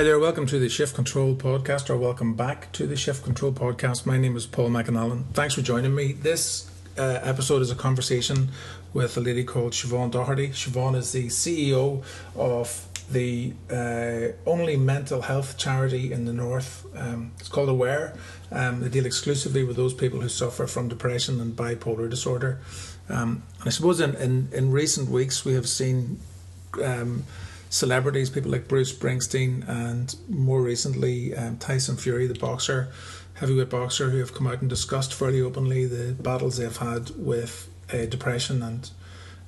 Hi there, welcome to the Shift Control podcast, or welcome back to the Shift Control podcast. My name is Paul McAnallen. Thanks for joining me. This uh, episode is a conversation with a lady called Siobhan Doherty. Siobhan is the CEO of the uh, only mental health charity in the north. Um, it's called Aware. Um, they deal exclusively with those people who suffer from depression and bipolar disorder. Um, and I suppose in, in, in recent weeks we have seen um, celebrities, people like Bruce Springsteen, and more recently um, Tyson Fury, the boxer, heavyweight boxer, who have come out and discussed fairly openly the battles they've had with uh, depression and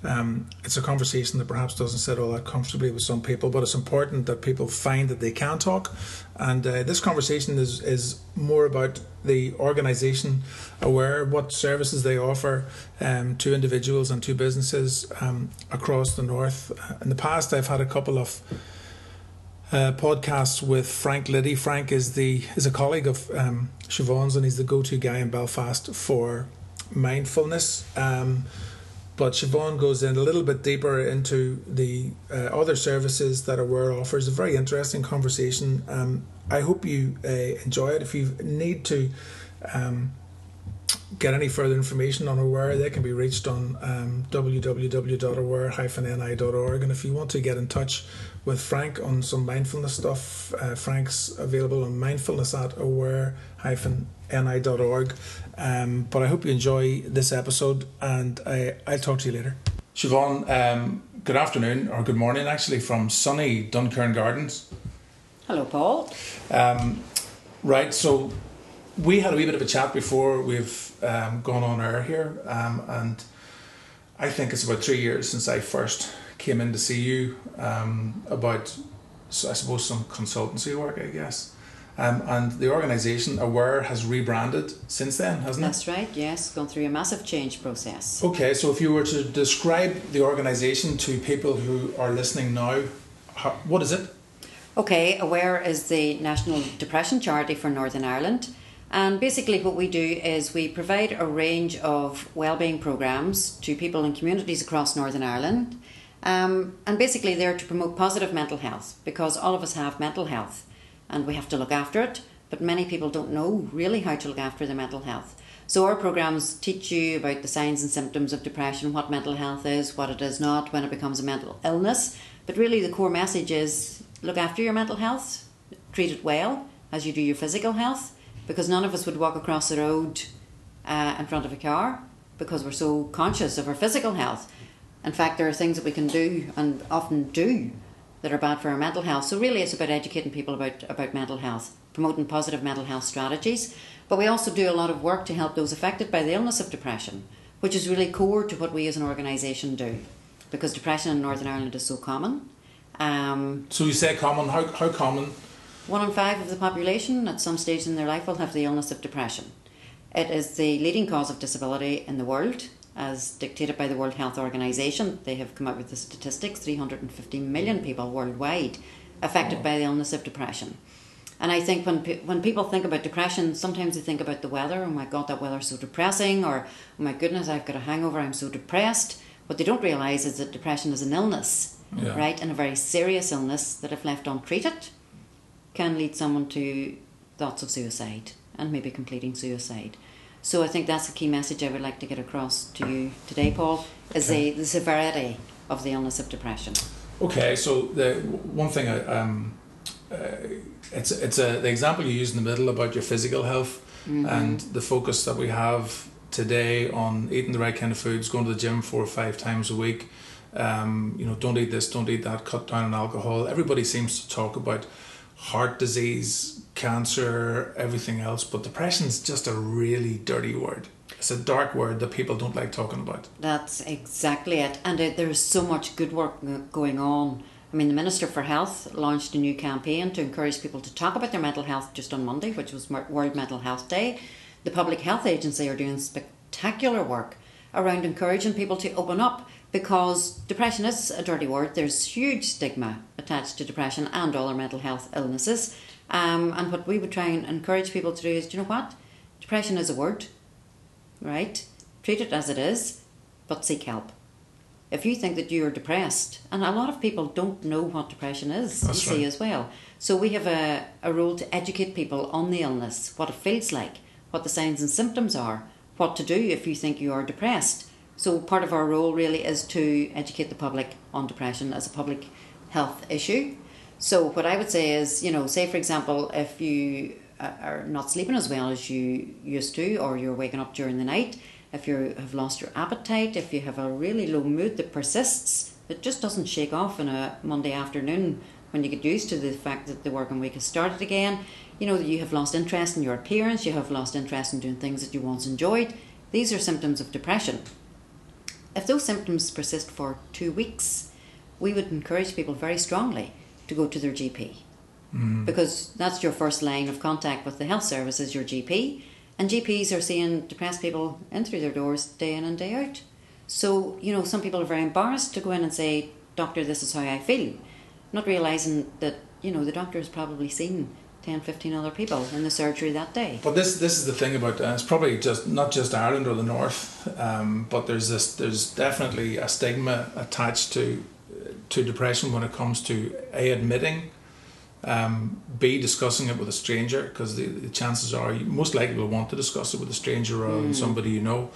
um, it's a conversation that perhaps doesn't sit all that comfortably with some people, but it's important that people find that they can talk. And uh, this conversation is, is more about the organisation aware what services they offer um, to individuals and to businesses um, across the north. In the past, I've had a couple of uh, podcasts with Frank Liddy. Frank is the is a colleague of um, Siobhan's, and he's the go-to guy in Belfast for mindfulness. Um, but Siobhan goes in a little bit deeper into the uh, other services that Aware offers. A very interesting conversation. Um, I hope you uh, enjoy it. If you need to um, get any further information on Aware, they can be reached on um, www.aware-ni.org. And if you want to get in touch with Frank on some mindfulness stuff, uh, Frank's available on mindfulness at aware-ni.org. Um, but I hope you enjoy this episode, and I, I'll talk to you later. Siobhan, um, good afternoon, or good morning actually, from sunny Duncairn Gardens. Hello, Paul. Um, right, so we had a wee bit of a chat before we've um, gone on air here, um, and I think it's about three years since I first came in to see you um, about, I suppose, some consultancy work, I guess. Um, and the organisation Aware has rebranded since then, hasn't That's it? That's right, yes, gone through a massive change process. Okay, so if you were to describe the organisation to people who are listening now, how, what is it? Okay, Aware is the National Depression Charity for Northern Ireland. And basically, what we do is we provide a range of wellbeing programs to people in communities across Northern Ireland. Um, and basically, they're to promote positive mental health because all of us have mental health and we have to look after it. But many people don't know really how to look after their mental health. So our programs teach you about the signs and symptoms of depression, what mental health is, what it is not, when it becomes a mental illness. But really, the core message is look after your mental health, treat it well as you do your physical health, because none of us would walk across the road uh, in front of a car because we're so conscious of our physical health. In fact, there are things that we can do and often do that are bad for our mental health. So really, it's about educating people about about mental health, promoting positive mental health strategies. But we also do a lot of work to help those affected by the illness of depression, which is really core to what we as an organisation do, because depression in Northern Ireland is so common. Um, so you say common? How how common? One in five of the population at some stage in their life will have the illness of depression. It is the leading cause of disability in the world as dictated by the World Health Organization. They have come out with the statistics 350 million people worldwide affected oh. by the illness of depression. And I think when when people think about depression, sometimes they think about the weather. Oh my God, that weather's so depressing, or oh my goodness, I've got a hangover. I'm so depressed. What they don't realize is that depression is an illness, yeah. right, and a very serious illness that, if left untreated, can lead someone to thoughts of suicide and maybe completing suicide. So I think that's the key message I would like to get across to you today, Paul, is okay. the, the severity of the illness of depression. Okay, so the one thing I, um, uh, it's it's a the example you use in the middle about your physical health mm-hmm. and the focus that we have today on eating the right kind of foods, going to the gym four or five times a week. Um, you know, don't eat this, don't eat that, cut down on alcohol. Everybody seems to talk about heart disease, cancer, everything else, but depression is just a really dirty word. It's a dark word that people don't like talking about. That's exactly it. And uh, there's so much good work going on. I mean, the Minister for Health launched a new campaign to encourage people to talk about their mental health just on Monday, which was World Mental Health Day. The Public Health Agency are doing spectacular work around encouraging people to open up because depression is a dirty word. There's huge stigma attached to depression and other mental health illnesses. Um, and what we would try and encourage people to do is, do you know what? Depression is a word, right? Treat it as it is, but seek help. if you think that you're depressed, and a lot of people don't know what depression is, That's you see as well. So we have a, a role to educate people on the illness, what it feels like, what the signs and symptoms are, what to do if you think you are depressed. So part of our role really is to educate the public on depression as a public health issue. So what I would say is, you know, say for example, if you uh, are not sleeping as well as you used to, or you're waking up during the night, if you have lost your appetite, if you have a really low mood that persists, it just doesn't shake off in a Monday afternoon when you get used to the fact that the working week has started again. You know, you have lost interest in your appearance, you have lost interest in doing things that you once enjoyed. These are symptoms of depression. If those symptoms persist for two weeks, we would encourage people very strongly to go to their GP mm-hmm. because that's your first line of contact with the health service is your GP, and GPs are seeing depressed people in through their doors day in and day out. So you know, some people are very embarrassed to go in and say, "Doctor, this is how I feel," not realizing that you know the doctor has probably seen 10, 15 other people in the surgery that day. But this this is the thing about uh, it's probably just not just Ireland or the North, um, but there's this there's definitely a stigma attached to to depression when it comes to a admitting, um, b discussing it with a stranger because the, the chances are you most likely will want to discuss it with a stranger rather than somebody you know.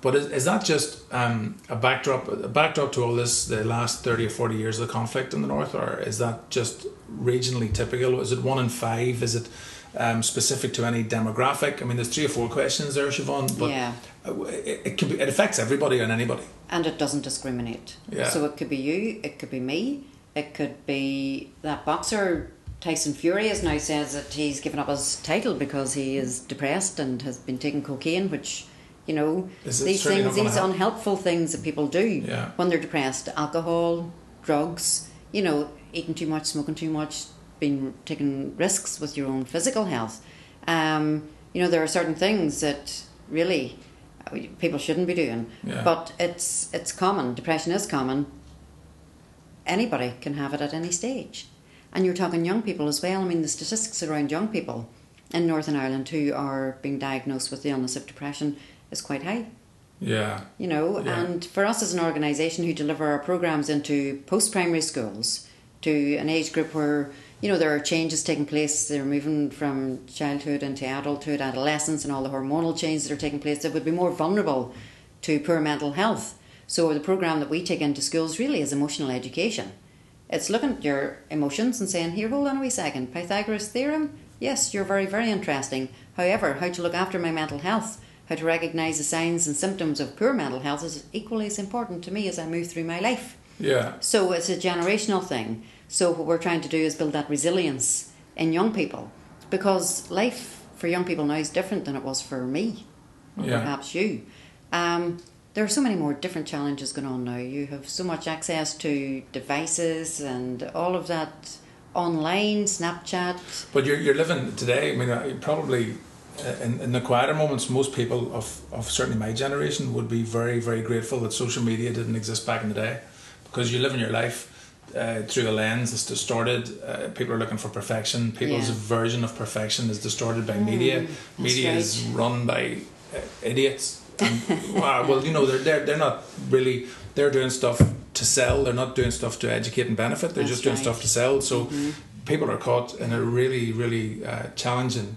But is, is that just um, a backdrop a backdrop to all this the last thirty or forty years of the conflict in the north, or is that just regionally typical? Is it one in five? Is it um, specific to any demographic? I mean, there's three or four questions there, Siobhan, but Yeah. uh, it, it can be it affects everybody and anybody. and it doesn't discriminate. Yeah. So it could be you, it could be me, it could be that boxer Tyson Fury has now says that he's given up his title because he is depressed and has been taking cocaine, which you know these things, these help? unhelpful things that people do Yeah. when they're depressed, alcohol, drugs, you know, eating too much, smoking too much, being taking risks with your own physical health. Um, you know, there are certain things that really uh, people shouldn't be doing. Yeah. But it's it's common. Depression is common. Anybody can have it at any stage, and you're talking young people as well. I mean, the statistics around young people in Northern Ireland who are being diagnosed with the illness of depression is quite high. Yeah, you know Yeah. and for us as an organisation who deliver our programs into post-primary schools to an age group where you know there are changes taking place they're moving from childhood into adulthood adolescence and all the hormonal changes that are taking place that would be more vulnerable to poor mental health. So the program that we take into schools really is emotional education. It's looking at your emotions and saying here hold on a wee second. Pythagoras theorem? Yes you're very very interesting. However how to look after my mental health how to recognise the signs and symptoms of poor mental health is equally as important to me as I move through my life. yeah, So it's a generational thing. So what we're trying to do is build that resilience in young people because life for young people now is different than it was for me, or Yeah. perhaps you. Um, there are so many more different challenges going on now. You have so much access to devices and all of that online, Snapchat. but you're you're living today. I mean, probably in, in the quieter moments, most people of of certainly my generation would be very very grateful that social media didn't exist back in the day, because you live in your life. Uh, through a lens that's distorted, uh, people are looking for perfection. People's Yeah. version of perfection is distorted by media. that's Media is run by uh, idiots. And, well, you know, they're, they're they're not really they're doing stuff to sell. They're not doing stuff to educate and benefit. They're That's just doing right. Mm-hmm. stuff to sell. So people are caught in a really really uh, challenging.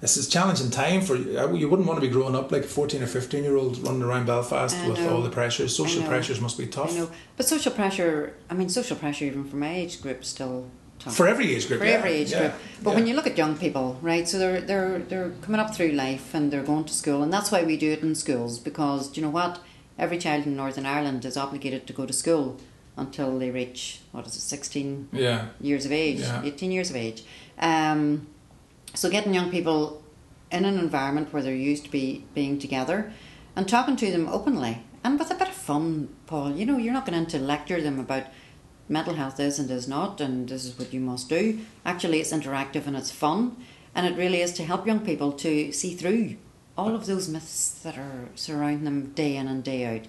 This is challenging time for you. You wouldn't want to be growing up like a fourteen or fifteen year old running around Belfast I with know. all the pressures. Social pressures must be tough I know, but social pressure. I mean, social pressure even for my age group is still tough. for every age group. for yeah, every age yeah, group. But yeah. when you look at young people, right? So they're they're they're coming up through life and they're going to school, and that's why we do it in schools because do you know what? Every child in Northern Ireland is obligated to go to school until they reach what is it, sixteen yeah, years of age, Yeah. 18 years of age. Um, so getting young people in an environment where they're used to be being together and talking to them openly and with a bit of fun, Paul. You know, you're not going to lecture them about mental health is and is not and this is what you must do. Actually, it's interactive and it's fun and it really is to help young people to see through all of those myths that are surrounding them day in and day out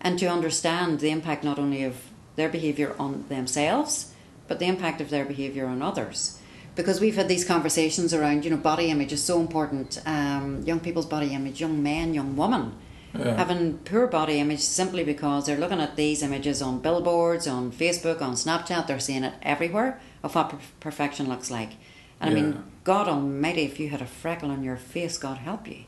and to understand the impact not only of their behaviour on themselves but the impact of their behaviour on others because we've had these conversations around you know body image is so important um, young people's body image young men young women Yeah. having poor body image simply because they're looking at these images on billboards, on Facebook, on Snapchat. They're seeing it everywhere of what per- perfection looks like. And I mean, God Almighty, if you had a freckle on your face, God help you.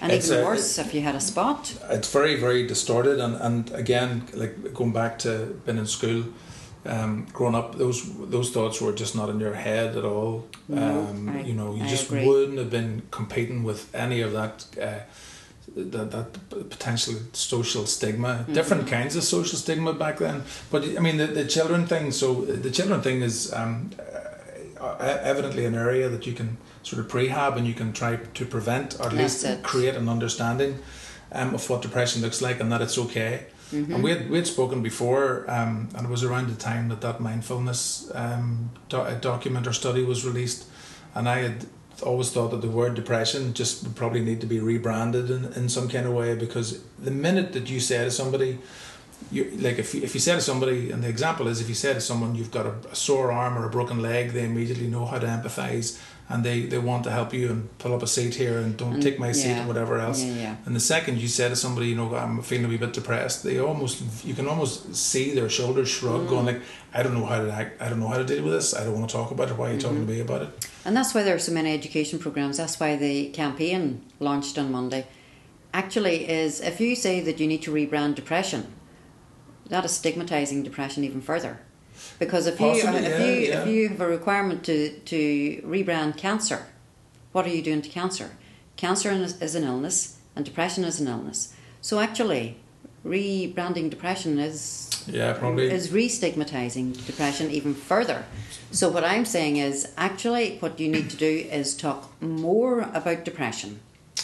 And It's even a- worse, if you had a spot. it's very very distorted and, and again like going back to being in school um, growing up those those thoughts were just not in your head at all No, um, I- you know you I just agree. wouldn't have been competing with any of that uh, that, that potential social stigma Mm-hmm. different kinds of social stigma back then but I mean the, the children thing so the children thing is um, uh, evidently an area that you can sort of prehab and you can try to prevent or at That's least it. create an understanding um, of what depression looks like and that it's okay. Mm-hmm. And we had, we had spoken before, um, and it was around the time that that mindfulness um, do- uh, document or study was released. And I had always thought that the word depression just would probably need to be rebranded in, in some kind of way because the minute that you say to somebody, you like if you, if you say to somebody, and the example is if you say to someone you've got a, a sore arm or a broken leg, they immediately know how to empathize and they, they want to help you and pull up a seat here and don't And- take my seat yeah. and whatever else. Yeah, yeah. And the second you say to somebody, you know, I'm feeling a wee bit depressed, they almost you can almost see their shoulders shrug, going mm. like, I don't know how to act, I don't know how to deal with this, I don't want to talk about it. Why are you talking to mm-hmm. me about it? And that's why there are so many education programs. That's why the campaign launched on Monday actually is if you say that you need to rebrand depression, that is stigmatizing depression even further. Because if you if yeah, you yeah. if you have a requirement to to rebrand cancer, what are you doing to cancer? Cancer is, is an illness, and depression is an illness. So actually, rebranding depression is Yeah, probably. is re-stigmatizing depression even further. So what I'm saying is actually what you need to do is talk more about depression.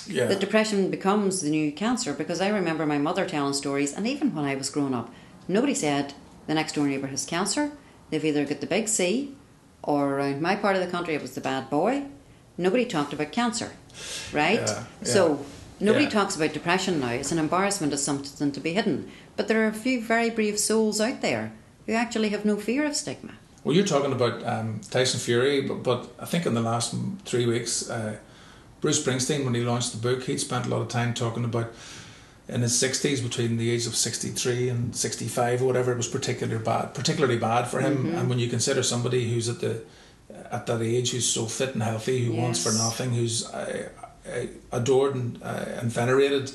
yeah. That depression becomes the new cancer because I remember my mother telling stories and even when I was growing up, nobody said the next door neighbour has cancer. They've either got the big C or around my part of the country it was the bad boy. Nobody talked about cancer. Right? Yeah, yeah. So nobody Yeah. talks about depression now. It's an embarrassment, it's something to be hidden. But there are a few very brave souls out there who actually have no fear of stigma. Well, you're talking about um, Tyson Fury, but, but I think in the last three weeks, uh, Bruce Springsteen, when he launched the book, he'd spent a lot of time talking about in his 60s, between the age of 63 and 65 or whatever, it was particularly bad, particularly bad for him. And when you consider somebody who's at the at that age, who's so fit and healthy, who wants for nothing, who's uh, uh, adored and, uh, and venerated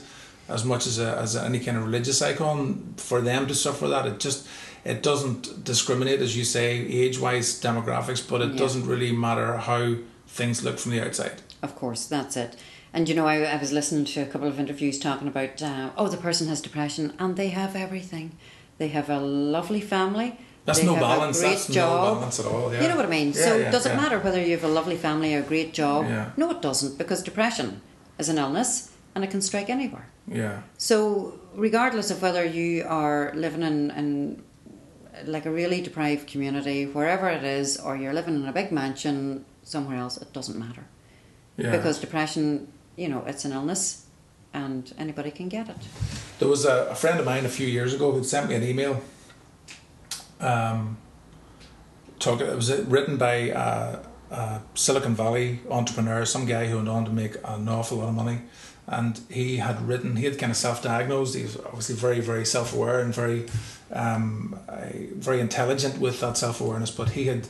as much as a, as any kind of religious icon, for them to suffer that, it just it doesn't discriminate, as you say, age wise demographics, but it Yeah. doesn't really matter how things look from the outside. Of course, that's it. And you know, I, I was listening to a couple of interviews talking about, uh, oh, the person has depression and they have everything. They have a lovely family. That's they no have balance. A great That's job. no balance at all. Yeah. You know what I mean? Yeah, so yeah, does it matter whether you have a lovely family or a great job? No, it doesn't because depression is an illness and it can strike anywhere. Yeah. So regardless of whether you are living in, in like a really deprived community, wherever it is, or you're living in a big mansion somewhere else, it doesn't matter Yeah. because depression, you know, it's an illness, and anybody can get it. There was a, a friend of mine a few years ago who sent me an email. Um, talk, it was written by a, a Silicon Valley entrepreneur, some guy who went on to make an awful lot of money. And he had written, he had kind of self diagnosed. He was obviously very, very self aware and very, um, very intelligent with that self awareness. But he had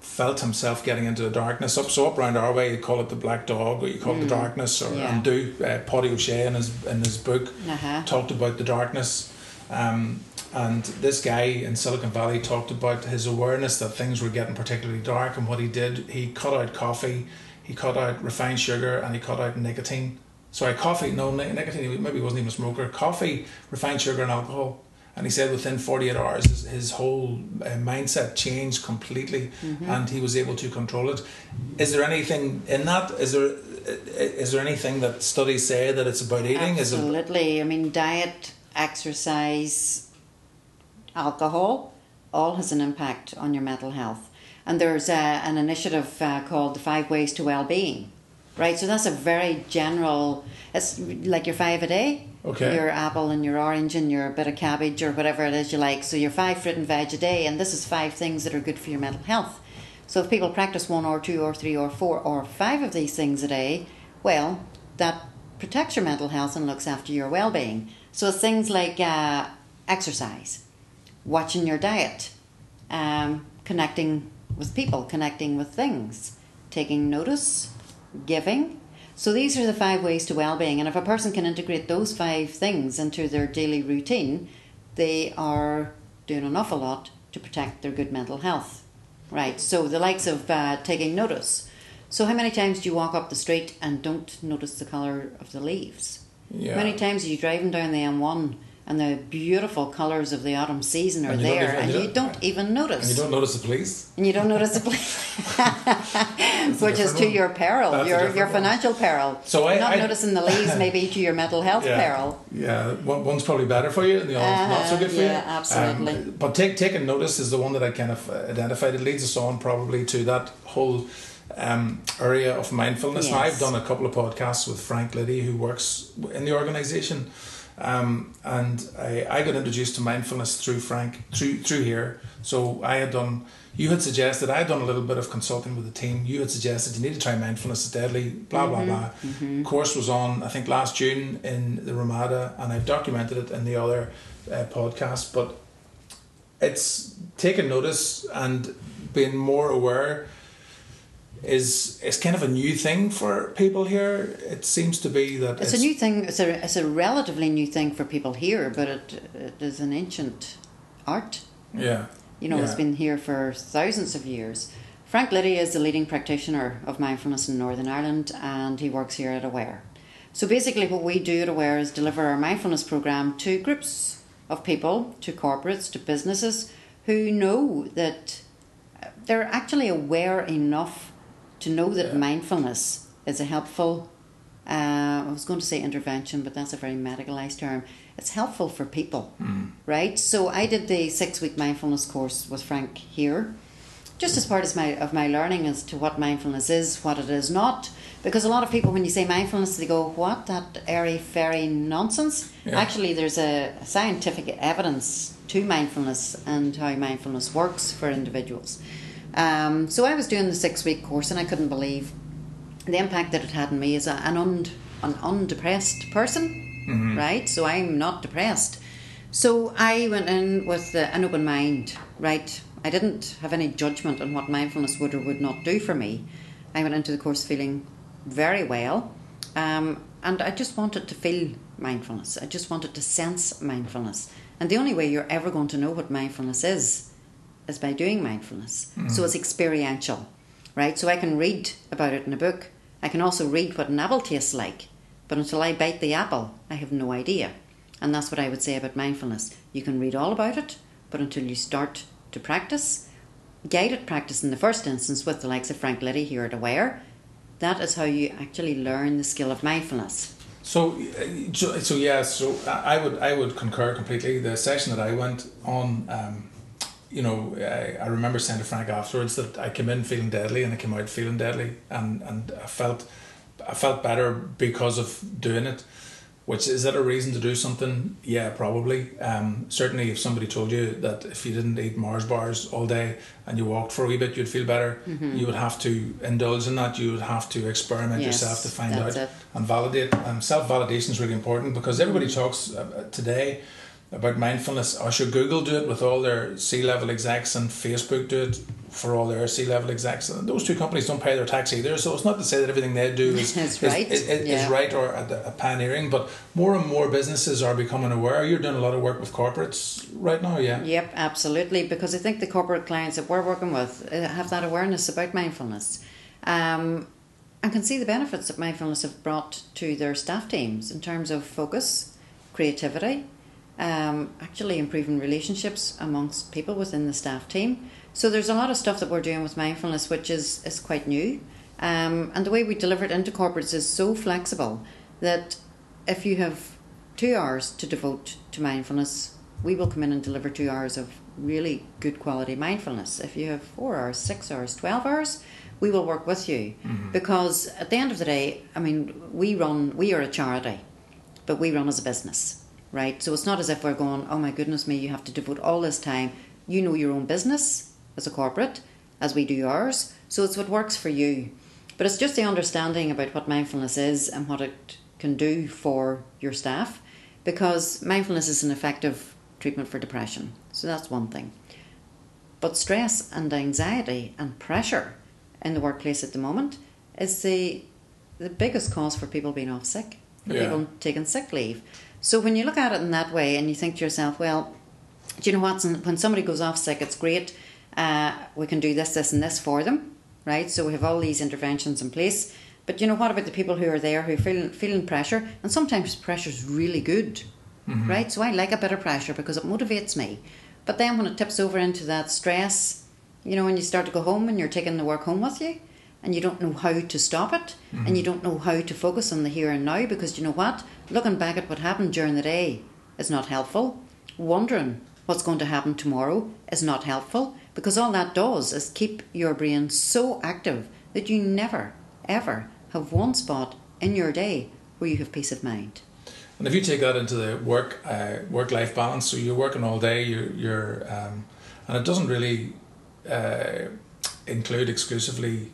felt himself getting into the darkness. Up so up round our way, you call it the black dog, or you call it the darkness, or Yeah. undo. Uh, Paddy O'Shea in his in his book Uh-huh. talked about the darkness. Um, and this guy in Silicon Valley talked about his awareness that things were getting particularly dark. And what he did, he cut out coffee, he cut out refined sugar, and he cut out nicotine. Sorry, coffee, no, nicotine, maybe he wasn't even a smoker. Coffee, refined sugar, and alcohol. And he said within 48 hours, his, his whole uh, mindset changed completely and he was able to control it. Is there anything in that? Is there, is there anything that studies say that it's about eating? Is it Absolutely. I mean, diet, exercise, alcohol, all has an impact on your mental health. And there's uh, an initiative uh, called the Five Ways to Wellbeing, right? So that's a very general. It's like your five a day. Okay. Your apple and your orange and your bit of cabbage or whatever it is you like. So your five fruit and veg a day, and this is five things that are good for your mental health. So if people practice one or two or three or four or five of these things a day, well, that protects your mental health and looks after your well being. So things like uh, exercise, watching your diet, um, connecting with people, connecting with things, taking notice, giving. So these are the five ways to well-being, and if a person can integrate those five things into their daily routine, they are doing an awful lot to protect their good mental health. Right. So the likes of uh, taking notice. So how many times do you walk up the street and don't notice the colour of the leaves? Yeah. How many times are you driving down the M1 and the beautiful colours of the autumn season are And there even- and you don't- don't even notice? And you don't notice the police. And you don't notice the place, which is to one. your peril, That's your your one. financial peril. So I- not I- noticing the leaves maybe to your mental health peril. Yeah, one's probably better for you, and the other's not so Uh-huh, good for yeah, you. absolutely. Um, but take, taking notice is the one that I kind of uh, identified. It leads us on probably to that whole um, area of mindfulness. Now, Yes. I've done a couple of podcasts with Frank Liddy, who works in the organisation. Um, and I, I got introduced to mindfulness through Frank through through here. So I had done. You had suggested I had done a little bit of consulting with the team. You had suggested you need to try mindfulness is deadly. Blah blah Mm-hmm, blah. Course was on I think last June in the Ramada, and I've documented it in the other uh, podcast. But it's taking notice and being more aware is is kind of a new thing for people here. It seems to be that It's a new thing. It's a it's a relatively new thing for people here, but it it is an ancient art. yeah You know, it's been here for thousands of years. Frank Liddy is the leading practitioner of mindfulness in Northern Ireland, and he works here at Aware. So basically, what we do at Aware is deliver our mindfulness program to groups of people, to corporates, to businesses who know that they're actually aware enough to know that Yeah. mindfulness is a helpful. Uh, I was going to say intervention, but that's a very medicalized term. It's helpful for people, right? So I did the six week mindfulness course with Frank here, just as part of my of my learning as to what mindfulness is, what it is not. Because a lot of people, when you say mindfulness, they go, "What? That airy fairy nonsense." Yeah. Actually, there's a scientific evidence to mindfulness and how mindfulness works for individuals. Um, so I was doing the six week course, and I couldn't believe the impact that it had on me as a, an un, an undepressed person, right? So I'm not depressed. So I went in with uh, an open mind, right? I didn't have any judgment on what mindfulness would or would not do for me. I went into the course feeling very well, um, and I just wanted to feel mindfulness. I just wanted to sense mindfulness. And the only way you're ever going to know what mindfulness is is by doing mindfulness. So it's experiential, right? So I can read about it in a book. I can also read what an apple tastes like, but until I bite the apple, I have no idea. And that's what I would say about mindfulness. You can read all about it, but until you start to practice, guided practice in the first instance with the likes of Frank Liddy here at Aware, that is how you actually learn the skill of mindfulness. So, uh, so so yeah. So I would I would concur completely. The session that I went on, um, you know, I, I remember saying to Frank afterwards that I came in feeling deadly and I came out feeling deadly, and and I felt I felt better because of doing it. Which is that a reason to do something? Yeah, probably. Um, certainly, if somebody told you that if you didn't eat Mars bars all day and you walked for a wee bit, you'd feel better. You would have to indulge in that. You would have to experiment Yes, yourself to find out it. and validate. And self validation is really important because everybody talks uh, today about mindfulness. Or should Google do it with all their C level execs and Facebook do it for all their C level execs? And those two companies don't pay their tax either. So it's not to say that everything they do is, Is is, right, is, is yeah. right or a, a pioneering. But more and more businesses are becoming aware. You're doing a lot of work with corporates right now, yeah. Yep, absolutely. Because I think the corporate clients that we're working with uh, have that awareness about mindfulness um, and can see the benefits that mindfulness have brought to their staff teams in terms of focus, creativity, um, actually improving relationships amongst people within the staff team. So there's a lot of stuff that we're doing with mindfulness which is, is quite new. Um, and the way we deliver it into corporates is so flexible that if you have two hours to devote to mindfulness, we will come in and deliver two hours of really good quality mindfulness. If you have four hours, six hours, 12 hours, we will work with you. Because at the end of the day, I mean, we run, we are a charity, but we run as a business, right? So it's not as if we're going, oh my goodness me, you have to devote all this time. You know your own business as a corporate, as we do ours. So it's what works for you. But it's just the understanding about what mindfulness is and what it can do for your staff because mindfulness is an effective treatment for depression. So that's one thing. But stress and anxiety and pressure in the workplace at the moment is the the biggest cause for people being off sick, for Yeah. people taking sick leave. So when you look at it in that way and you think to yourself, well, do you know what? When somebody goes off sick, it's great. Uh, we can do this, this, and this for them, right? So we have all these interventions in place. But you know what about the people who are there who are feeling feeling pressure? And sometimes pressure is really good, right? So I like a bit of pressure because it motivates me. But then when it tips over into that stress, you know, when you start to go home and you're taking the work home with you, and you don't know how to stop it, and you don't know how to focus on the here and now because you know what? Looking back at what happened during the day is not helpful. Wondering what's going to happen tomorrow is not helpful because all that does is keep your brain so active that you never, ever have one spot in your day where you have peace of mind. And if you take that into the work uh, work life balance, so you're working all day, you're, you're um, and it doesn't really uh, include exclusively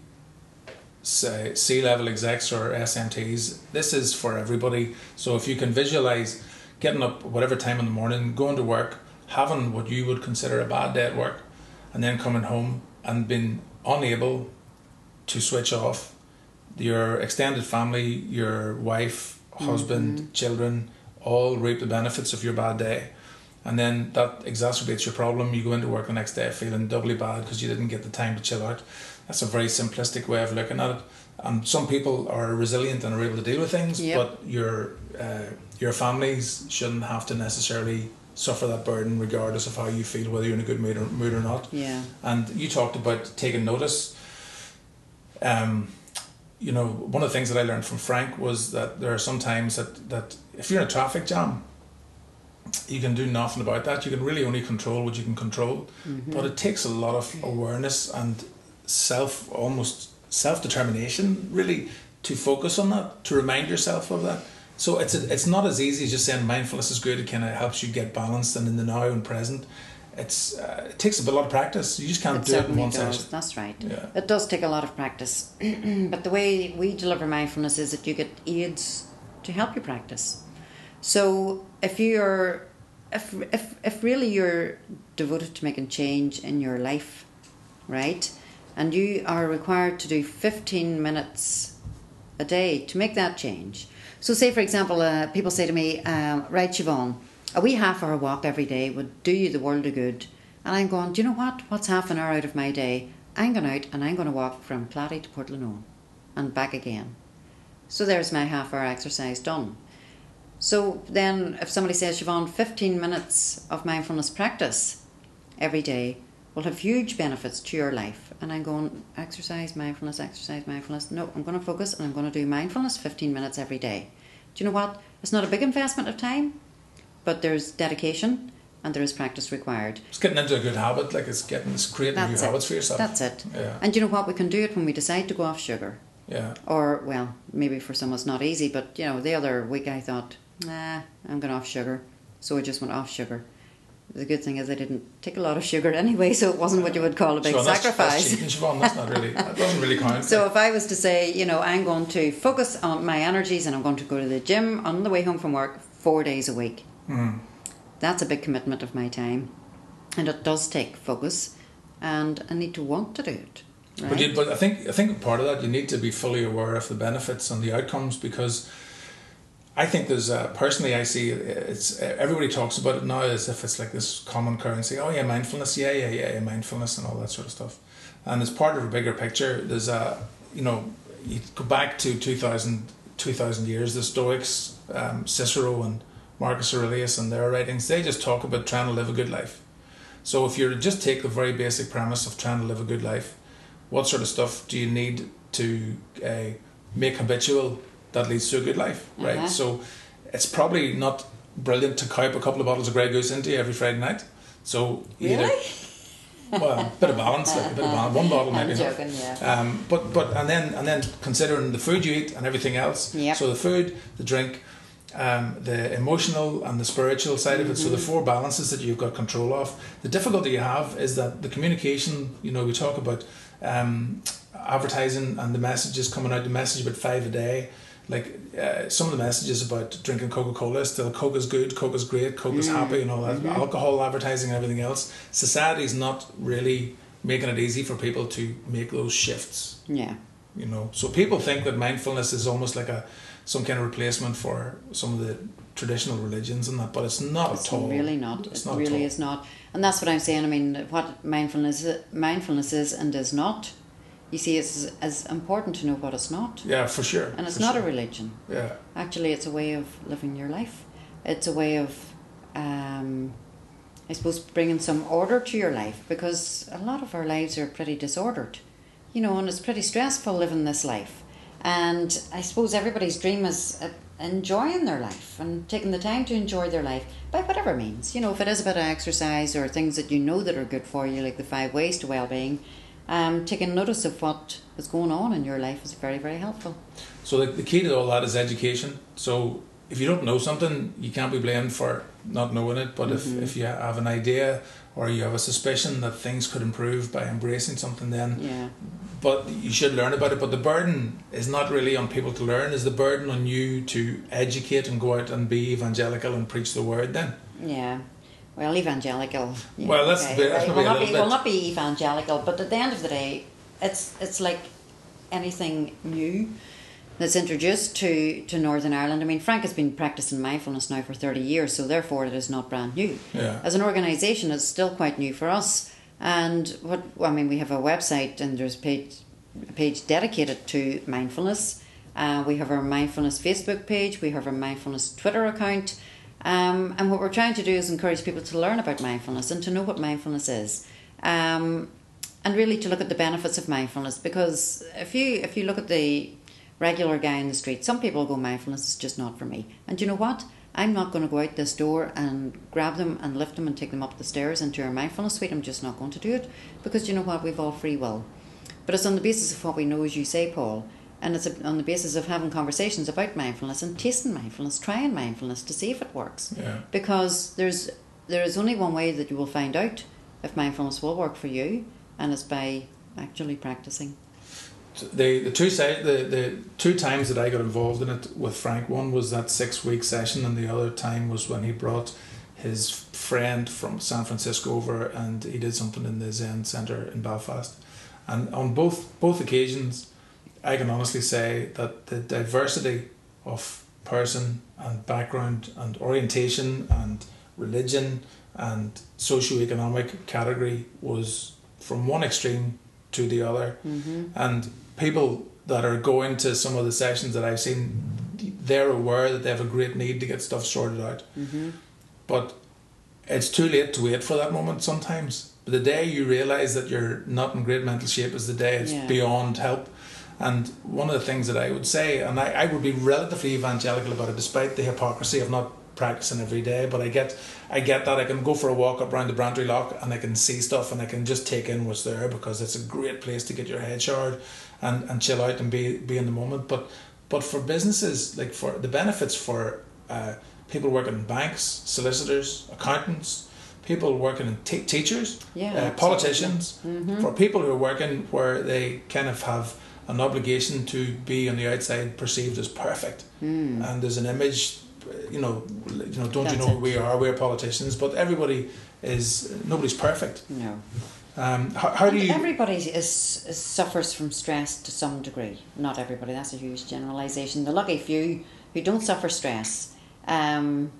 say C level execs or SMTs. This is for everybody. So if you can visualize getting up whatever time in the morning, going to work, having what you would consider a bad day at work, and then coming home and being unable to switch off your extended family, your wife, mm-hmm. husband, children, all reap the benefits of your bad day. And then that exacerbates your problem. You go into work the next day feeling doubly bad because you didn't get the time to chill out. That's a very simplistic way of looking at it. And some people are resilient and are able to deal with things, Yep. but your uh, your families shouldn't have to necessarily suffer that burden, regardless of how you feel, whether you're in a good mood or, mood or not. Yeah. And you talked about taking notice. Um, you know, one of the things that I learned from Frank was that there are some times that, that if you're in a traffic jam, you can do nothing about that. You can really only control what you can control. But it takes a lot of awareness and self, almost self determination, really, to focus on that, to remind yourself of that. So it's a, it's not as easy as just saying mindfulness is good. It kind of helps you get balanced and in the now and present. It's uh, it takes a lot of practice. You just can't It do it in one does. session. That's right. Yeah. It does take a lot of practice. but the way we deliver mindfulness is that you get aids to help you practice. So if you're if if if really you're devoted to making change in your life, right? And you are required to do 15 minutes a day to make that change. So, say for example, uh, people say to me, um, "Right, Siobhan, a wee half hour walk every day would do you the world of good." And I'm going, "Do you know what? What's half an hour out of my day? I'm going out and I'm going to walk from Clatty to Portlawn and back again." So there's my half hour exercise done. So then, if somebody says, Siobhan, 15 minutes of mindfulness practice every day will have huge benefits to your life. And I'm going, exercise, mindfulness, exercise, mindfulness. No, I'm going to focus and I'm going to do mindfulness 15 minutes every day. Do you know what? It's not a big investment of time, but there's dedication and there is practice required. It's getting into a good habit, like it's getting it's creating new That's it. habits for yourself. That's it. Yeah. And do you know what? We can do it when we decide to go off sugar. yeah. Or, well, maybe for some it's not easy, but you know, the other week I thought, nah, I'm going off sugar. So I just went off sugar. The good thing is I didn't take a lot of sugar anyway, so it wasn't what you would call a big Siobhan, that's- sacrifice. That's, cheating, Siobhan. That's not really. That doesn't really count. So if I was to say, you know, I'm going to focus on my energies and I'm going to go to the gym on the way home from work four days a week, Mm. that's a big commitment of my time. And it does take focus and I need to want to do it. Right? But, you, but I think I think part of that you need to be fully aware of the benefits and the outcomes because I think there's uh, personally I see it's everybody talks about it now as if it's like this common currency. Oh yeah, mindfulness. Yeah, yeah, yeah, yeah, mindfulness and all that sort of stuff. And as part of a bigger picture, there's a you know you go back to 2000, 2000 years. The Stoics, um, Cicero and Marcus Aurelius and their writings, they just talk about trying to live a good life. So if you just take the very basic premise of trying to live a good life, what sort of stuff do you need to uh, make habitual that leads to a good life, right? So it's probably not brilliant to cope a couple of bottles of Grey Goose into you every Friday night. So either Really? well, a bit of balance, like a bit of balance. One bottle I'm maybe. enough. joking, yeah. Um, but but and then and then considering the food you eat and everything else. Yep. So the food, the drink, um, the emotional and the spiritual side of it. So the Mm-hmm. four balances that you've got control of. The difficulty you have is that the communication. You know, we talk about um, advertising and the messages coming out. The message about five a day. Like uh, some of the messages about drinking Coca Cola still Coke is good, Coke is great, Coke is happy, and all that. Mm-hmm. Alcohol advertising and everything else. Society's not really making it easy for people to make those shifts. Yeah. You know, so people think that mindfulness is almost like a some kind of replacement for some of the traditional religions and that, but it's not It's at all. really not. It's it not really all. is not. And that's what I'm saying. I mean, what mindfulness mindfulness is and is not. You see, it's as important to know what it's not. Yeah, for sure. And it's not sure. a religion. Yeah, Actually, it's a way of living your life. It's a way of, um, I suppose, bringing some order to your life because a lot of our lives are pretty disordered, you know, and it's pretty stressful living this life. And I suppose everybody's dream is uh, enjoying their life and taking the time to enjoy their life by whatever means. You know, if it is a bit of exercise or things that you know that are good for you, like the five ways to well-being, um, taking notice of what is going on in your life is very, very helpful. So the, the key to all that is education. So if you don't know something, you can't be blamed for not knowing it. But Mm-hmm. if, if you have an idea or you have a suspicion that things could improve by embracing something, then Yeah. but you should learn about it. But the burden is not really on people to learn; is the burden on you to educate and go out and be evangelical and preach the word. Then Yeah. Well, evangelical. Well, that's bit- that's right. will a not be, will not be evangelical, but at the end of the day, it's it's like anything new that's introduced to, to Northern Ireland. I mean, Frank has been practicing mindfulness now for 30 years, so therefore it is not brand new. Yeah. As an organisation, it's still quite new for us. And what I mean, we have a website and there's a page, a page dedicated to mindfulness. Uh, we have our mindfulness Facebook page, we have our mindfulness Twitter account. Um, and what we're trying to do is encourage people to learn about mindfulness and to know what mindfulness is. Um, and really to look at the benefits of mindfulness because if you if you look at the regular guy in the street, some people go mindfulness is just not for me. And you know what? I'm not going to go out this door and grab them and lift them and take them up the stairs into our mindfulness suite. I'm just not going to do it because you know what? We've all free will. But it's on the basis of what we know, as you say, Paul. And it's on the basis of having conversations about mindfulness and tasting mindfulness, trying mindfulness to see if it works. Yeah. Because there's there is only one way that you will find out if mindfulness will work for you, and it's by actually practicing. the the two the, the two times that I got involved in it with Frank, one was that six week session, and the other time was when he brought his friend from San Francisco over, and he did something in the Zen Center in Belfast. And on both both occasions, I can honestly say that the diversity of person and background and orientation and religion and socioeconomic category was from one extreme to the other Mm-hmm. and people that are going to some of the sessions that I've seen, they're aware that they have a great need to get stuff sorted out. Mm-hmm. But it's too late to wait for that moment sometimes. but The day you realise that you're not in great mental shape is the day it's Yeah. beyond help. And one of the things that I would say, and I, I would be relatively evangelical about it, despite the hypocrisy of not practicing every day, but I get I get that I can go for a walk up around the Brantry Lough and I can see stuff and I can just take in what's there because it's a great place to get your head showered and, and chill out and be be in the moment. But but for businesses, like for the benefits for uh, people working in banks, solicitors, accountants, people working in te- teachers, Yeah, uh, politicians, Mhm. for people who are working where they kind of have an obligation to be on the outside perceived as perfect, Mm. and there's an image, you know, you know, don't you That's know who it. we are? We're politicians, but everybody is nobody's perfect. No. Um, how, how do you? everybody is, is suffers from stress to some degree. Not everybody. That's a huge generalisation. The lucky few who don't suffer stress, um,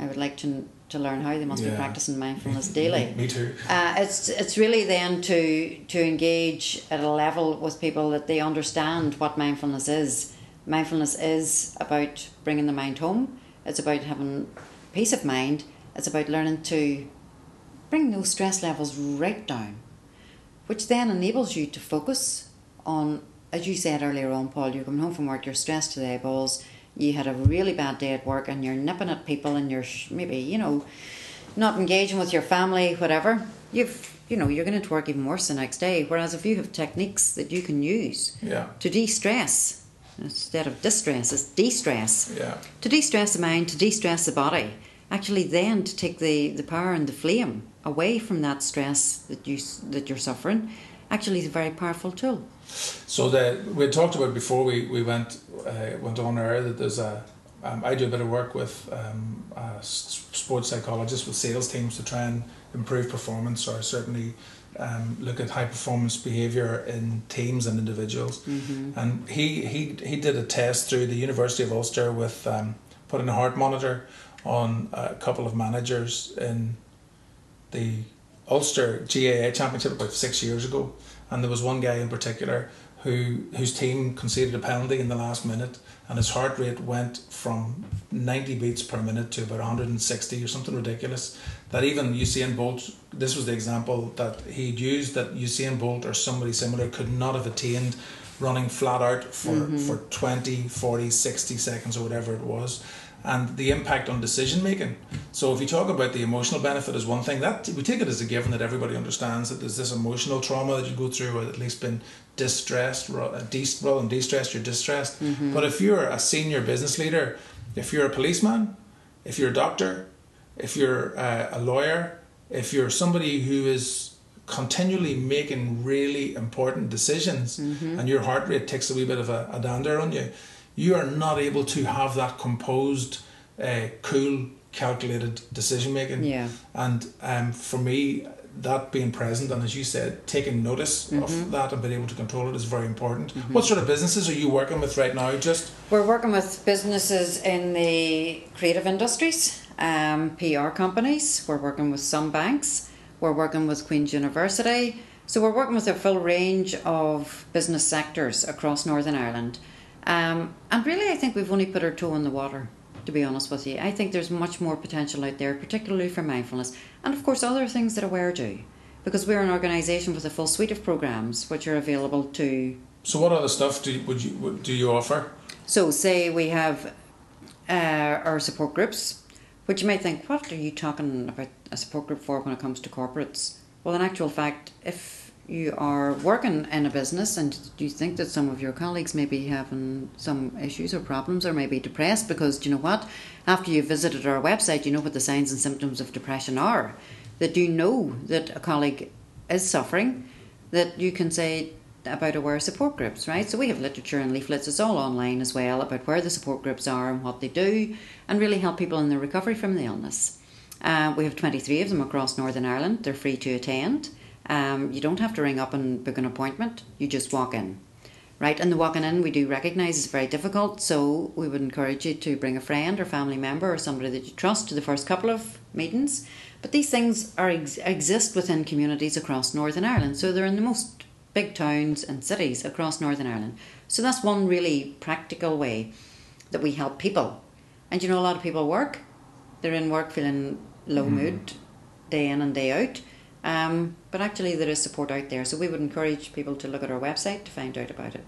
I would like to to learn how they must be practicing mindfulness daily. Me too. Uh, it's it's really then to to engage at a level with people that they understand what mindfulness is. Mindfulness is about bringing the mind home. It's about having peace of mind. It's about learning to bring those stress levels right down, which then enables you to focus on, as you said earlier on, Paul. You're coming home from work. You're stressed to the eyeballs. You had a really bad day at work, and you're nipping at people, and you're sh- maybe you know not engaging with your family, whatever, you've you know you're going to work even worse the next day. Whereas if you have techniques that you can use Yeah, to de-stress instead of distress, it's de-stress. yeah, To de-stress the mind, to de-stress the body, actually then to take the, the power and the flame away from that stress that you that you're suffering, actually is a very powerful tool. So the we talked about before we we went uh, went on air that there's a um, I do a bit of work with um, sports psychologists with sales teams to try and improve performance or certainly um, look at high performance behavior in teams and individuals. Mm-hmm. And he, he he did a test through the University of Ulster with um, putting a heart monitor on a couple of managers in the Ulster GAA Championship about six years ago, and there was one guy in particular who whose team conceded a penalty in the last minute, and his heart rate went from 90 beats per minute to about 160 or something ridiculous. That even Usain Bolt, this was the example that he'd used that Usain Bolt or somebody similar could not have attained running flat out for, Mhm. for 20, 40, 60 seconds or whatever it was. And the impact on decision making. So if you talk about the emotional benefit as one thing, that we take it as a given that everybody understands that there's this emotional trauma that you go through, or at least been distressed, uh, de- rather than distressed, you're distressed. Mm-hmm. But if you're a senior business leader, if you're a policeman, if you're a doctor, if you're uh, a lawyer, if you're somebody who is continually making really important decisions Mm-hmm. and your heart rate takes a wee bit of a, a dander on you, you are not able to have that composed, uh, cool, calculated decision making. Yeah. And um, for me, that being present and as you said, taking notice Mm-hmm. of that and being able to control it is very important. What sort of businesses are you working with right now? Just We're working with businesses in the creative industries, um, PR companies. We're working with some banks. We're working with Queen's University. So we're working with a full range of business sectors across Northern Ireland. Um, and really, I think we've only put our toe in the water, to be honest with you. I think there's much more potential out there, particularly for mindfulness. And of course, other things that are Aware do. Because we're an organisation with a full suite of programmes which are available to so, what other stuff do you, would you would, do you offer? so, say we have uh, our support groups, which you might think, what are you talking about a support group for when it comes to corporates? Well, in actual fact, if you are working in a business and do you think that some of your colleagues may be having some issues or problems or maybe depressed, because do you know what? After you've visited our website, you know what the signs and symptoms of depression are. That you know that a colleague is suffering, that you can say, about aware support groups, right? So we have literature and leaflets, it's all online as well, about where the support groups are and what they do, and really help people in their recovery from the illness. Uh, we have 23 of them across Northern Ireland, they're free to attend. Um, you don't have to ring up and book an appointment, you just walk in. Right, and the walking in we do recognise is very difficult, so we would encourage you to bring a friend or family member or somebody that you trust to the first couple of meetings. But these things are ex- exist within communities across Northern Ireland, so they're in the most big towns and cities across Northern Ireland. So that's one really practical way that we help people. And you know, a lot of people work, they're in work feeling low mood day in and day out. Um, but actually, there is support out there. So we would encourage people to look at our website to find out about it.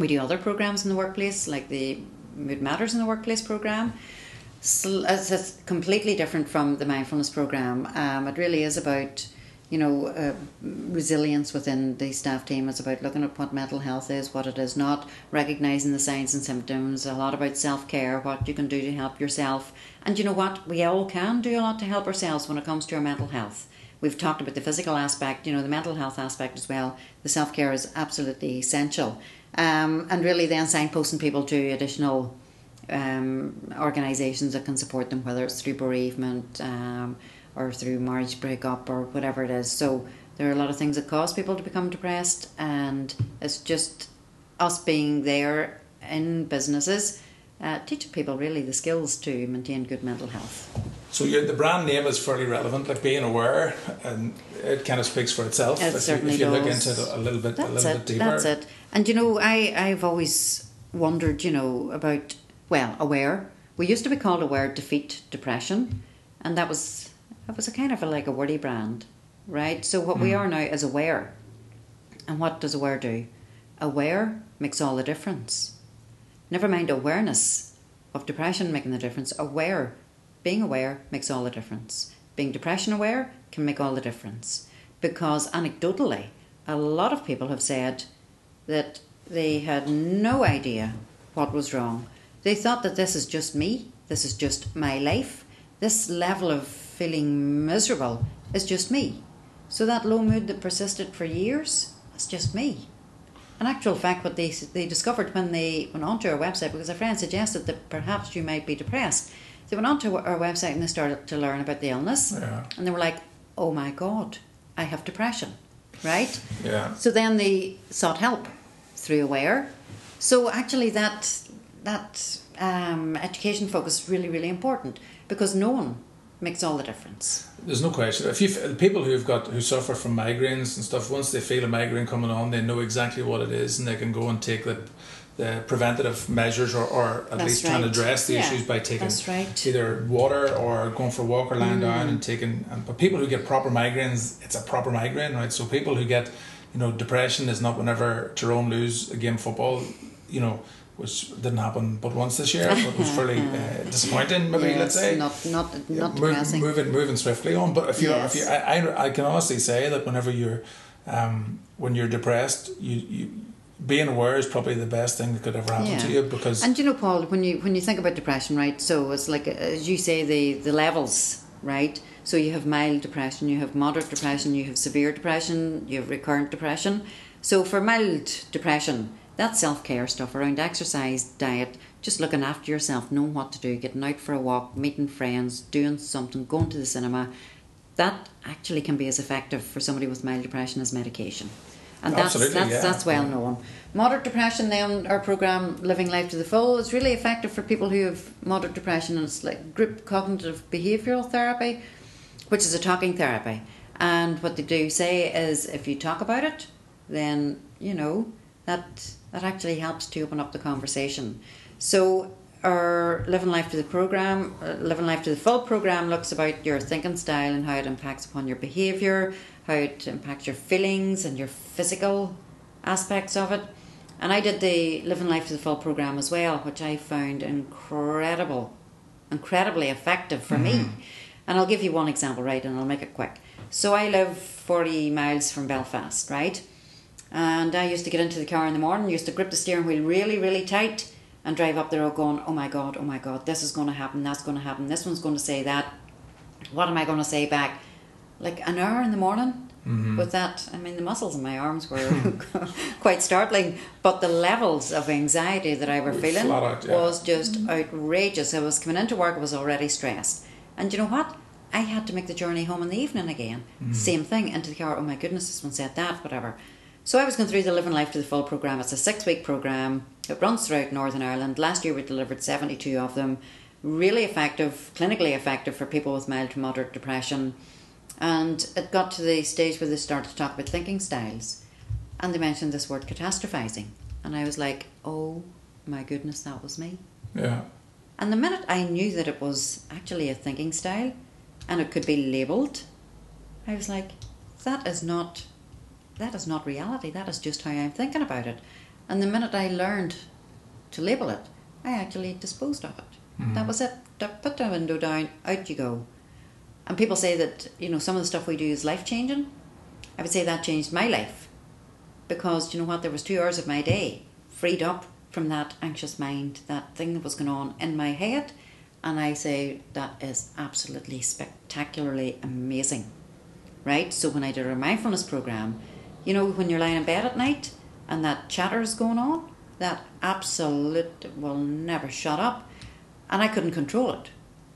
We do other programs in the workplace, like the Mood Matters in the Workplace program. So it's, completely different from the mindfulness program. Um, it really is about you know, uh, resilience within the staff team. It's about looking at what mental health is, what it is not, recognizing the signs and symptoms, a lot about self care, what you can do to help yourself. And you know what? We all can do a lot to help ourselves when it comes to our mental health. We've talked about the physical aspect, you know, the mental health aspect as well. The self care is absolutely essential. Um, and really, then signposting people to additional um, organisations that can support them, whether it's through bereavement. Um, or through marriage breakup or whatever it is. So there are a lot of things that cause people to become depressed, and it's just us being there in businesses, uh, teaching people really the skills to maintain good mental health. So the brand name is fairly relevant, like being aware, and it kind of speaks for itself. It if you, if you look into it a little bit, That's a little it. bit deeper. That's it. And you know, I I've always wondered, you know, about well, aware. We used to be called Aware Defeat Depression, and that was it was a kind of a, like a wordy brand, right? So what we are now is aware. And what does aware do? Aware makes all the difference. Never mind awareness of depression making the difference. Aware, being aware makes all the difference. Being depression aware can make all the difference. Because anecdotally, a lot of people have said that they had no idea what was wrong. They thought that this is just me, this is just my life, this level of feeling miserable is just me. So that low mood that persisted for years that's just me. In actual fact, what they they discovered when they went onto our website, because a friend suggested that perhaps you might be depressed. They went onto our website and they started to learn about the illness, Yeah. and they were like, "Oh my god, I have depression," right? Yeah. So then they sought help through Aware. So actually, that that um, education focus is really really important because no one makes all the difference. There's no question. If you people who've got who suffer from migraines and stuff, once they feel a migraine coming on, they know exactly what it is, and they can go and take the the preventative measures, or, or at That's least trying to right. address the Yeah, issues by taking right. either water or going for a walk or lying Mm. down and taking. And, but people who get proper migraines, it's a proper migraine, right? So people who get, you know, depression is not whenever Tyrone lose a game of football, you know. Which didn't happen but once this year. It was fairly uh, disappointing, maybe Yes, let's say not not yeah, not move- depressing. moving moving swiftly on. But if you Yes. if you, I, I I can honestly say that whenever you're um, when you're depressed, you you being aware is probably the best thing that could ever happen to you because And you know, Paul, when you when you think about depression, right? So it's like as you say, the the levels, right? So you have mild depression, you have moderate depression, you have severe depression, you have recurrent depression. So for mild depression, that's self care stuff around exercise, diet, just looking after yourself, knowing what to do, getting out for a walk, meeting friends, doing something, going to the cinema. That actually can be as effective for somebody with mild depression as medication. And that's Absolutely, that's yeah. that's well known. Moderate depression, then our program Living Life to the Full is really effective for people who have moderate depression, and it's like group cognitive behavioural therapy, which is a talking therapy. And what they do say is, if you talk about it, then you know that that actually helps to open up the conversation. So our Living Life to the program, uh, Living Life to the Full program looks about your thinking style and how it impacts upon your behaviour, how it impacts your feelings and your physical aspects of it. And I did the Living Life to the Full program as well, which I found incredible, incredibly effective for me. And I'll give you one example, right, and I'll make it quick. So I live 40 miles from Belfast, right? And I used to get into the car in the morning, used to grip the steering wheel really, really tight and drive up the road going, oh my God, oh my God, this is going to happen, that's going to happen, this one's going to say that. What am I going to say back? Like an hour in the morning mm-hmm. with that. I mean, the muscles in my arms were quite startling, but the levels of anxiety that I were feeling out, yeah. was just mm-hmm. outrageous. I was coming into work, I was already stressed. And you know what? I had to make the journey home in the evening again. Mm-hmm. Same thing, into the car. Oh my goodness, this one said that, whatever. So I was going through the Living Life to the Full program. It's a six week program. It runs throughout Northern Ireland. Last year we delivered 72 of them. Really effective, clinically effective for people with mild to moderate depression. And it got to the stage where they started to talk about thinking styles. And they mentioned this word catastrophizing. And I was like, oh my goodness, that was me. yeah And the minute I knew that it was actually a thinking style and it could be labelled, I was like, that is not that is not reality. That is just how I'm thinking about it. And the minute I learned to label it, I actually disposed of it. Mm-hmm. That was it. Put the window down, out you go. And people say that, you know, some of the stuff we do is life changing. I would say that changed my life. Because, you know what, there was two hours of my day freed up from that anxious mind, that thing that was going on in my head. And I say that is absolutely spectacularly amazing. Right? So when I did a mindfulness program, you know, when you're lying in bed at night and that chatter is going on, that absolute will never shut up. And I couldn't control it.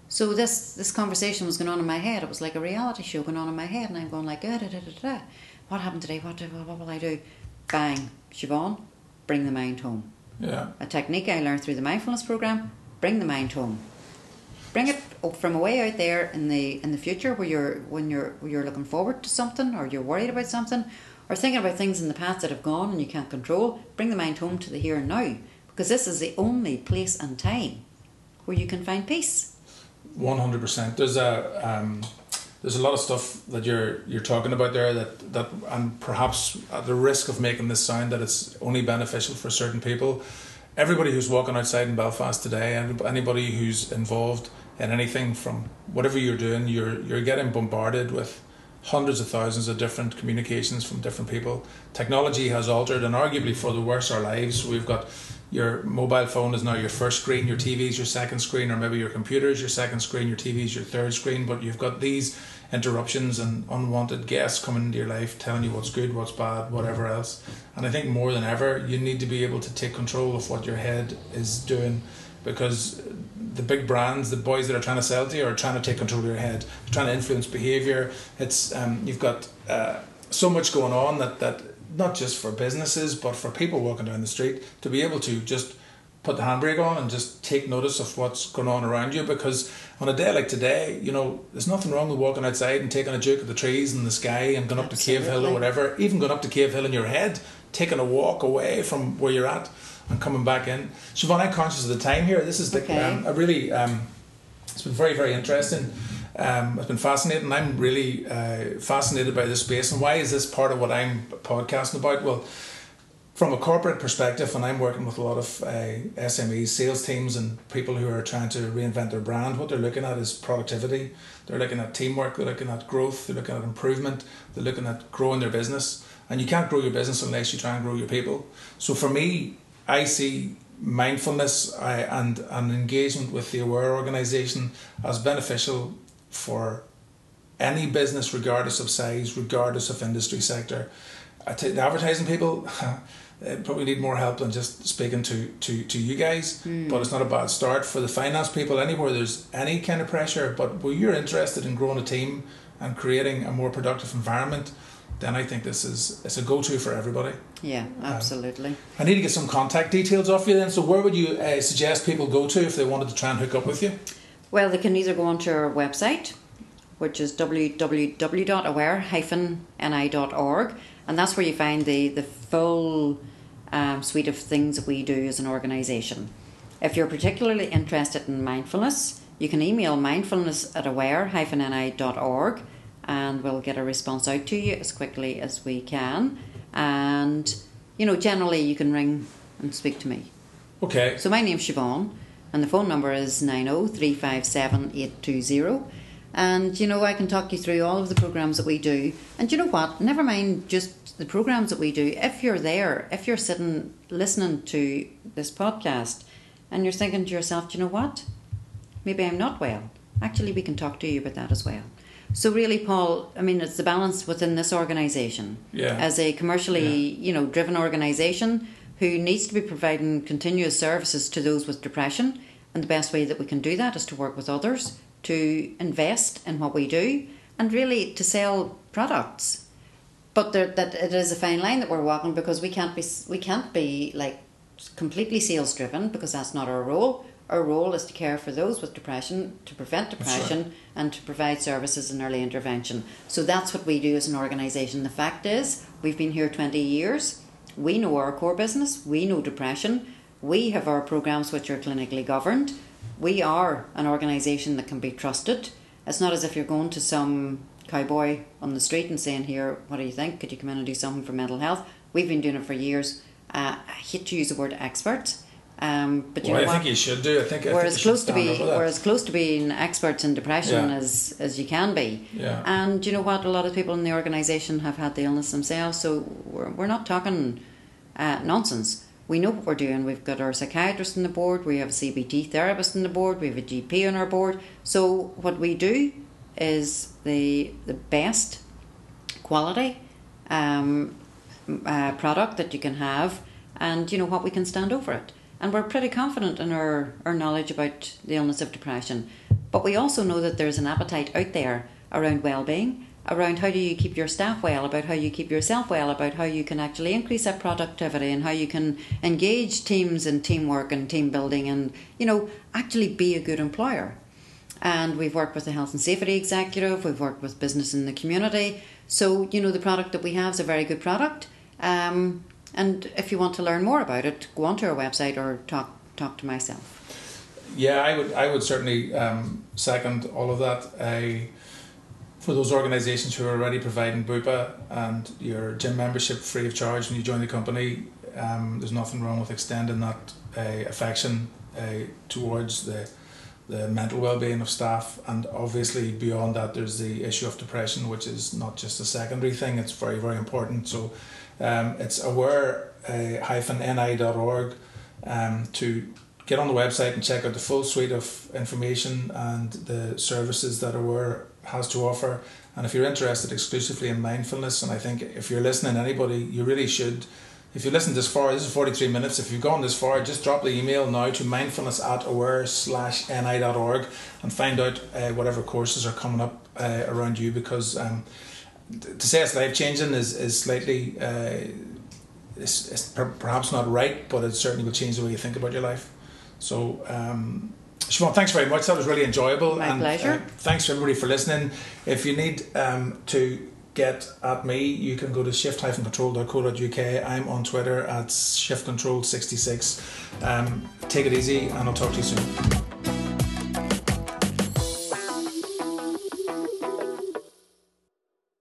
So this this conversation was going on in my head. It was like a reality show going on in my head, and I'm going like, ah, da, da, da, da, da. what happened today? What, do- what will I do? Bang, Siobhan, bring the mind home. yeah A technique I learned through the mindfulness program: bring the mind home. Bring it from away out there in the in the future, where you're when you're when you're looking forward to something, or you're worried about something, or thinking about things in the past that have gone and you can't control. Bring the mind home to the here and now, because this is the only place and time where you can find peace. One hundred percent. There's a um, there's a lot of stuff that you're you're talking about there that that and perhaps at the risk of making this sound that it's only beneficial for certain people. Everybody who's walking outside in Belfast today, and anybody who's involved in anything from whatever you're doing, you're you're getting bombarded with hundreds of thousands of different communications from different people. Technology has altered and arguably for the worse our lives. We've got your mobile phone is now your first screen, your TV is your second screen, or maybe your computer is your second screen, your TV is your third screen, but you've got these interruptions and unwanted guests coming into your life telling you what's good, what's bad, whatever else. And I think more than ever, you need to be able to take control of what your head is doing because the big brands, the boys that are trying to sell to you, are trying to take control of your head, They're trying to influence behavior. It's um, you've got uh, so much going on that that not just for businesses but for people walking down the street to be able to just put the handbrake on and just take notice of what's going on around you because on a day like today, you know, there's nothing wrong with walking outside and taking a joke at the trees and the sky and going up Absolutely. to Cave Hill or whatever, even going up to Cave Hill in your head, taking a walk away from where you're at and coming back in. Siobhan, I'm conscious of the time here. This is the, okay. um, a really, um, it's been very, very interesting. Um, it's been fascinating. I'm really uh, fascinated by this space. And why is this part of what I'm podcasting about? Well, from a corporate perspective, and I'm working with a lot of uh, SMEs, sales teams, and people who are trying to reinvent their brand, what they're looking at is productivity. They're looking at teamwork, they're looking at growth, they're looking at improvement, they're looking at growing their business. And you can't grow your business unless you try and grow your people. So for me, I see mindfulness and, and engagement with the Aware organization as beneficial for any business, regardless of size, regardless of industry sector. the advertising people probably need more help than just speaking to, to, to you guys, mm. but it's not a bad start. For the finance people, anywhere there's any kind of pressure, but where you're interested in growing a team and creating a more productive environment, then I think this is it's a go to for everybody. Yeah, um, absolutely. Um, I need to get some contact details off you then. So where would you uh, suggest people go to if they wanted to try and hook up with you? Well, they can either go onto our website, which is www.aware-ni.org, and that's where you find the the full um, suite of things that we do as an organisation. If you're particularly interested in mindfulness, you can email mindfulness at aware-ni.org and we'll get a response out to you as quickly as we can. And, you know, generally you can ring and speak to me. Okay. So my name's Siobhan and the phone number is 90357 And, you know, I can talk you through all of the programs that we do. And you know what? Never mind just the programs that we do. If you're there, if you're sitting listening to this podcast and you're thinking to yourself, do you know what? Maybe I'm not well. Actually, we can talk to you about that as well. So really, Paul, I mean, it's the balance within this organisation. Yeah. As a commercially, yeah. you know, driven organisation who needs to be providing continuous services to those with depression, and the best way that we can do that is to work with others, to invest in what we do, and really to sell products. But there, that it is a fine line that we're walking because we can't be we can't be like completely sales driven because that's not our role our role is to care for those with depression, to prevent depression, right. and to provide services in early intervention. So that's what we do as an organisation. The fact is, we've been here 20 years. We know our core business, we know depression, we have our programs which are clinically governed. We are an organisation that can be trusted. It's not as if you're going to some cowboy on the street and saying, Here, what do you think? Could you come in and do something for mental health? We've been doing it for years. Uh, I hate to use the word expert um, but you well, know I what? think you should do. I think we're I as close to be we're as close to being experts in depression yeah. as as you can be. Yeah. And you know what? A lot of people in the organisation have had the illness themselves, so we're we're not talking uh, nonsense. We know what we're doing. We've got our psychiatrist on the board. We have a CBT therapist on the board. We have a GP on our board. So what we do is the the best quality um, uh, product that you can have, and you know what we can stand over it and we're pretty confident in our, our knowledge about the illness of depression. But we also know that there's an appetite out there around well-being, around how do you keep your staff well, about how you keep yourself well, about how you can actually increase that productivity and how you can engage teams in teamwork and team building and, you know, actually be a good employer. And we've worked with the health and safety executive, we've worked with business in the community. So, you know, the product that we have is a very good product. Um, and if you want to learn more about it, go onto our website or talk talk to myself. Yeah, I would I would certainly um, second all of that. I, for those organisations who are already providing Bupa and your gym membership free of charge when you join the company, um, there's nothing wrong with extending that uh, affection uh, towards the the mental well-being of staff, and obviously beyond that, there's the issue of depression, which is not just a secondary thing; it's very, very important. So, um, it's aware uh, ni.org um, to get on the website and check out the full suite of information and the services that Aware has to offer. And if you're interested exclusively in mindfulness, and I think if you're listening, anybody, you really should if you listen this far, this is 43 minutes. If you've gone this far, just drop the email now to mindfulness at aware slash ni.org and find out uh, whatever courses are coming up uh, around you because um, to say it's life changing is, is slightly, uh, it's, it's per- perhaps not right, but it certainly will change the way you think about your life. So, um, Siobhan, thanks very much. That was really enjoyable. My and, pleasure. Uh, thanks everybody for listening. If you need um, to get at me, you can go to shift-control.co.uk. I'm on Twitter at shiftcontrol66. Um, take it easy, and I'll talk to you soon.